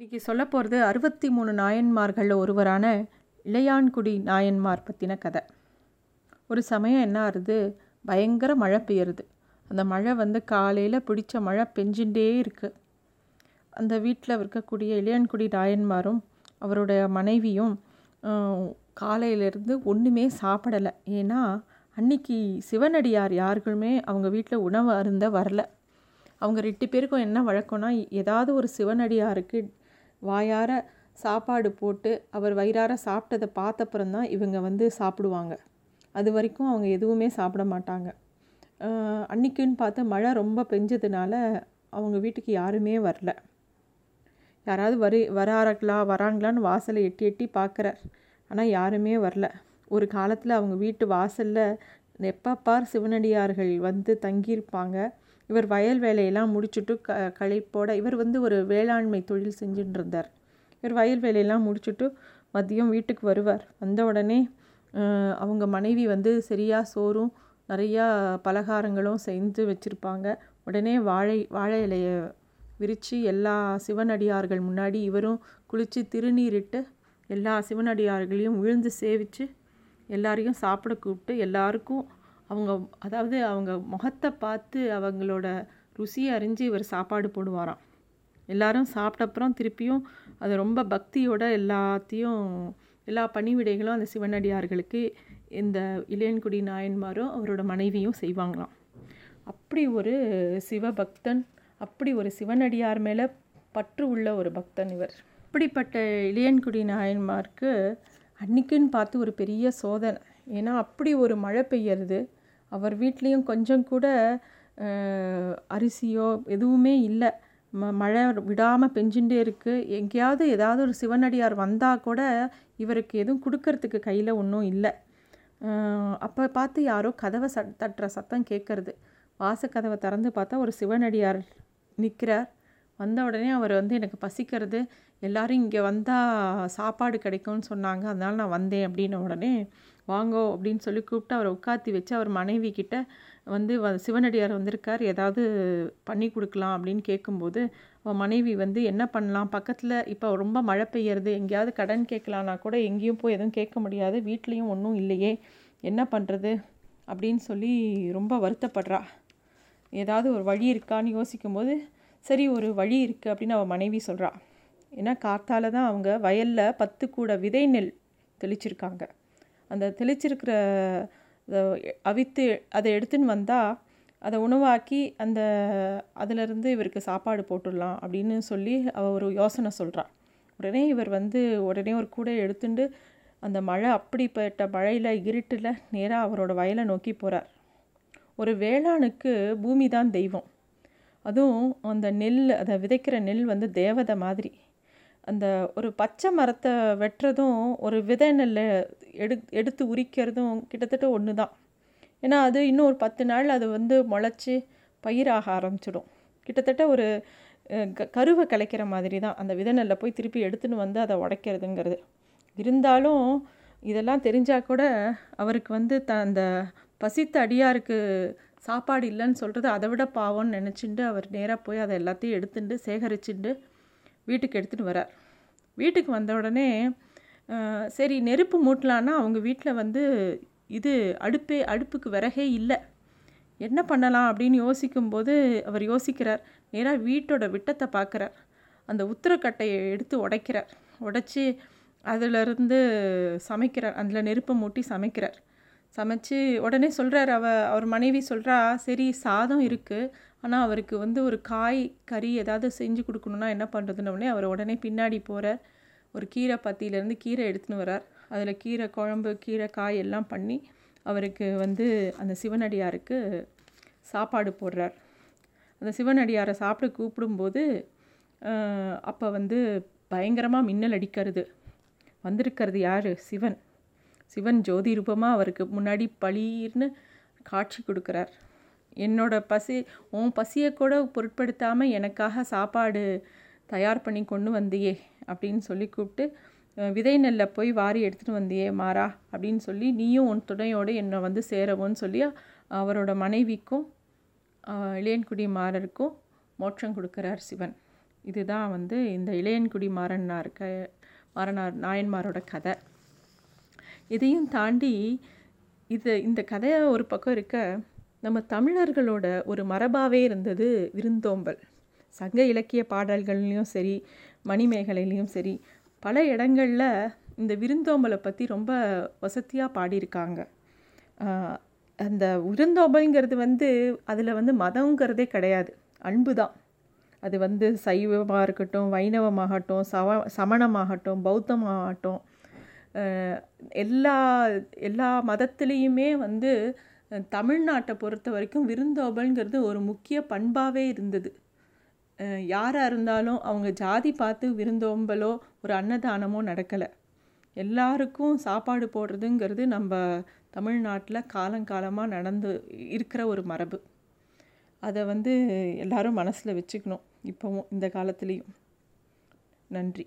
இன்றைக்கி சொல்ல போகிறது அறுபத்தி மூணு நாயன்மார்களில் ஒருவரான இளையான்குடி நாயன்மார் பற்றின கதை. ஒரு சமயம் என்ன ஆகுது பயங்கர மழை பெய்யுறது. அந்த மழை வந்து காலையில் பிடிச்ச மழை பெஞ்சுட்டே இருக்குது அந்த வீட்டில் இருக்கக்கூடிய இளையான்குடி நாயன்மாரும் அவருடைய மனைவியும் காலையிலேருந்து ஒன்றுமே சாப்பிடலை. ஏன்னா அன்னைக்கு சிவனடியார் யாருக்குமே அவங்க வீட்டில் உணவு அருந்த வரல. அவங்க ரெண்டு பேருக்கும் என்ன வழக்கம்னா ஏதாவது ஒரு சிவனடியாருக்கு வாயார சாப்பாடு போட்டு அவர் வயிறார சாப்பிட்டதை பார்த்தப்புறம் தான் இவங்க வந்து சாப்பிடுவாங்க. அது வரைக்கும் அவங்க எதுவுமே சாப்பிட மாட்டாங்க. அன்னைக்குன்னு பார்த்து மழை ரொம்ப பெஞ்சதுனால அவங்க வீட்டுக்கு யாருமே வரல. யாராவது வரி வராங்களா வராங்களான்னு வாசலை எட்டி எட்டி பார்க்குறார். ஆனால் யாருமே வரல. ஒரு காலத்தில் அவங்க வீட்டு வாசலில் எப்பப்பார் சிவனடியார்கள் வந்து தங்கியிருப்பாங்க. இவர் வயல் வேலையெல்லாம் முடிச்சுட்டு க களைப்போட இவர் வந்து ஒரு வேளாண்மை தொழில் செஞ்சுட்டு இருந்தார் இவர் வயல் வேலையெல்லாம் முடிச்சுட்டு மதியம் வீட்டுக்கு வருவார். வந்த உடனே அவங்க மனைவி வந்து சரியாக சோறும் நிறையா பலகாரங்களும் செஞ்சு வச்சுருப்பாங்க. உடனே வாழை வாழை இலையை விரித்து எல்லா சிவனடியார்கள் முன்னாடி இவரும் குளித்து திருநீரிட்டு எல்லா சிவனடியார்களையும் விழுந்து சேவித்து எல்லாரையும் சாப்பிட கூப்பிட்டு எல்லாருக்கும் அவங்க அதாவது அவங்க முகத்தை பார்த்து அவங்களோட ருசியை அறிஞ்சு இவர் சாப்பாடு போடுவாராம். எல்லாரும் சாப்பிட்டப்புறம் திருப்பியும் அது ரொம்ப பக்தியோட எல்லாத்தையும் எல்லா பணிவிடைகளும் அந்த சிவனடியார்களுக்கு இந்த இளையன்குடி நாயன்மாரும் அவரோட மனைவியும் செய்வாங்களாம். அப்படி ஒரு சிவபக்தன் அப்படி ஒரு சிவனடியார் மேலே பற்று உள்ள ஒரு பக்தன் இவர். இப்படிப்பட்ட இளையன்குடி நாயன்மாருக்கு அன்னைக்குன்னு பார்த்து ஒரு பெரிய சோதனை. ஏன்னா அப்படி ஒரு மழை பெய்யறது அவர் வீட்லேயும் கொஞ்சம் கூட அரிசியோ எதுவுமே இல்லை. ம மழை விடாமல் பெஞ்சுட்டே இருக்குது எங்கேயாவது ஏதாவது ஒரு சிவனடியார் வந்தால் கூட இவருக்கு எதுவும் கொடுக்கறதுக்கு கையில் ஒன்றும் இல்லை. அப்போ பார்த்து யாரோ கதவை ச தட்டுற சத்தம் கேட்குறது வாசக்கதவை திறந்து பார்த்தா ஒரு சிவனடியார் நிற்கிறார் வந்த உடனே அவர் வந்து எனக்கு பசிக்கிறது. எல்லோரும் இங்கே வந்தால் சாப்பாடு கிடைக்கும்னு சொன்னாங்க. அதனால் நான் வந்தேன் அப்படின்ன உடனே வாங்கோ அப்படின்னு சொல்லி கூப்பிட்டு அவரை உட்காத்தி வச்சு அவர் மனைவி கிட்ட வந்து வ சிவனடியார் வந்திருக்கார் ஏதாவது பண்ணி கொடுக்கலாம் அப்படின்னு கேட்கும்போது அவன் மனைவி வந்து என்ன பண்ணலாம்? பக்கத்தில் இப்போ ரொம்ப மழை பெய்யறது எங்கேயாவது கடன் கேட்கலான்னா கூட எங்கேயும் போய் எதுவும் கேட்க முடியாது வீட்லேயும் ஒன்றும் இல்லையே என்ன பண்ணுறது அப்படின்னு சொல்லி ரொம்ப வருத்தப்படுறா. ஏதாவது ஒரு வழி இருக்கான்னு யோசிக்கும்போது சரி ஒரு வழி இருக்குது அப்படின்னு அவள் மனைவி சொல்கிறா ஏன்னா காத்தால தான் அவங்க வயலில் பத்து கூட விதை நெல் தெளிச்சிருக்காங்க. அந்த தெளிச்சிருக்கிற அவித்து அதை எடுத்துன்னு வந்தால் அதை உணவாக்கி அந்த அதிலிருந்து இவருக்கு சாப்பாடு போட்டுடலாம் அப்படின்னு சொல்லி அவள் ஒரு யோசனை சொல்கிறாள் உடனே இவர் வந்து உடனே ஒரு கூடை எடுத்துட்டு அந்த மழை அப்படிப்பட்ட மழையில் இருட்டில் நேராக அவரோட வயலை நோக்கி போகிறார் ஒரு வேளாணுக்கு பூமி தான் தெய்வம். அதுவும் அந்த நெல் அதை விதைக்கிற நெல் வந்து தேவதை மாதிரி. அந்த ஒரு பச்சை மரத்தை வெட்டுறதும் ஒரு விதை நெல்லை எடு எடுத்து உரிக்கிறதும் கிட்டத்தட்ட ஒன்று தான். ஏன்னா அது இன்னும் ஒரு பத்து நாள் அது வந்து முளைச்சி பயிராக ஆரம்பிச்சிடும். கிட்டத்தட்ட ஒரு க கருவை கலைக்கிற மாதிரி தான் அந்த விதை நெல்லை போய் திருப்பி எடுத்துன்னு வந்து அதை உடைக்கிறதுங்கிறது. இருந்தாலும் இதெல்லாம் தெரிஞ்சால் கூட அவருக்கு வந்து த அந்த பசித்த அடியாருக்கு சாப்பாடு இல்லைன்னு சொல்கிறது அதை விட பாவம்னு நினச்சிட்டு அவர் நேராக போய் அதை எல்லாத்தையும் எடுத்துட்டு சேகரிச்சுட்டு வீட்டுக்கு எடுத்துகிட்டு வரார். வீட்டுக்கு வந்த உடனே சரி நெருப்பு மூட்டலான்னா அவங்க வீட்டில் வந்து இது அடுப்பே அடுப்புக்கு விறகே இல்லை. என்ன பண்ணலாம்? அப்படின்னு யோசிக்கும்போது அவர் யோசிக்கிறார். நேராக வீட்டோட விட்டத்தை பார்க்குறார் அந்த உத்தரக்கட்டையை எடுத்து உடைக்கிறார். உடைச்சி அதிலிருந்து சமைக்கிறார். அதில் நெருப்பை மூட்டி சமைக்கிறார். சமைச்சு உடனே சொல்கிறார் அவ அவர் மனைவி சொல்கிறா சரி சாதம் இருக்குது ஆனால் அவருக்கு வந்து ஒரு காய் கறி ஏதாவது செஞ்சு கொடுக்கணுன்னா என்ன பண்ணுறதுன்னு உடனே அவர் உடனே பின்னாடி போகிற ஒரு கீரை பத்தியிலேருந்து கீரை எடுத்துன்னு வரார் அதில் கீரை குழம்பு கீரை காய் எல்லாம் பண்ணி அவருக்கு வந்து அந்த சிவனடியாருக்கு சாப்பாடு போடுறார். அந்த சிவனடியாரை சாப்பிட கூப்பிடும்போது அப்போ வந்து பயங்கரமாக மின்னல் அடிக்கிறது. வந்திருக்கிறது யார்? சிவன். சிவன் ஜோதி ரூபமாக அவருக்கு முன்னாடி பளீர்னு காட்சி கொடுக்குறார். என்னோட பசி உன் பசியை கூட பொருட்படுத்தாமல் எனக்காக சாப்பாடு தயார் பண்ணி கொண்டு வந்தியே அப்படின்னு சொல்லி கூப்பிட்டு விதை நெல்லை போய் வாரி எடுத்துகிட்டு வந்தியே மாறா அப்படின்னு சொல்லி நீயும் உன் துணையோடு என்னை வந்து சேரவும்னு சொல்லி அவரோட மனைவிக்கும் இளையன்குடி மாறருக்கும் மோட்சம் கொடுக்குறார் சிவன். இதுதான் வந்து இந்த இளையன்குடி மாறனார் க மாறனார் நாயன்மாரோட கதை. இதையும் தாண்டி இது இந்த கதையை ஒரு பக்கம் இருக்க நம்ம தமிழர்களோட ஒரு மரபாகவே இருந்தது விருந்தோம்பல். சங்க இலக்கிய பாடல்கள்லேயும் சரி மணிமேகலையிலையும் சரி பல இடங்களில் இந்த விருந்தோம்பலை பற்றி ரொம்ப வசதியாக பாடியிருக்காங்க. அந்த விருந்தோம்பல்ங்கிறது வந்து அதில் வந்து மதங்கிறதே கிடையாது. அன்பு தான். அது வந்து சைவமாக இருக்கட்டும் வைணவமாகட்டும் சவ சமணமாகட்டும் பௌத்தமாகட்டும் எல்லா எல்லா மதத்துலேயுமே வந்து தமிழ்நாட்டை பொறுத்த வரைக்கும் விருந்தோம்பல்ங்கிறது ஒரு முக்கிய பண்பாகவே இருந்தது. யாராக இருந்தாலும் அவங்க ஜாதி பார்த்து விருந்தோம்பலோ ஒரு அன்னதானமோ நடக்கலை. எல்லாருக்கும் சாப்பாடு போடுறதுங்கிறது நம்ம தமிழ்நாட்டில் காலங்காலமாக நடந்து இருக்கிற ஒரு மரபு. அதை வந்து எல்லாரும் மனசில் வச்சுக்கணும் இப்போவும் இந்த காலத்துலேயும். நன்றி.